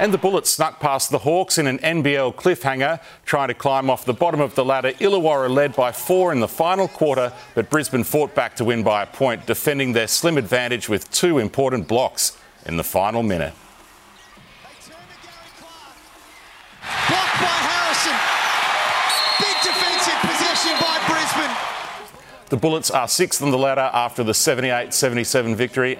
And the Bullets snuck past the Hawks in an NBL cliffhanger, trying to climb off the bottom of the ladder. Illawarra led by four in the final quarter, but Brisbane fought back to win by a point, defending their slim advantage with two important blocks in the final minute. The Bullets are sixth on the ladder after the 78 77 victory.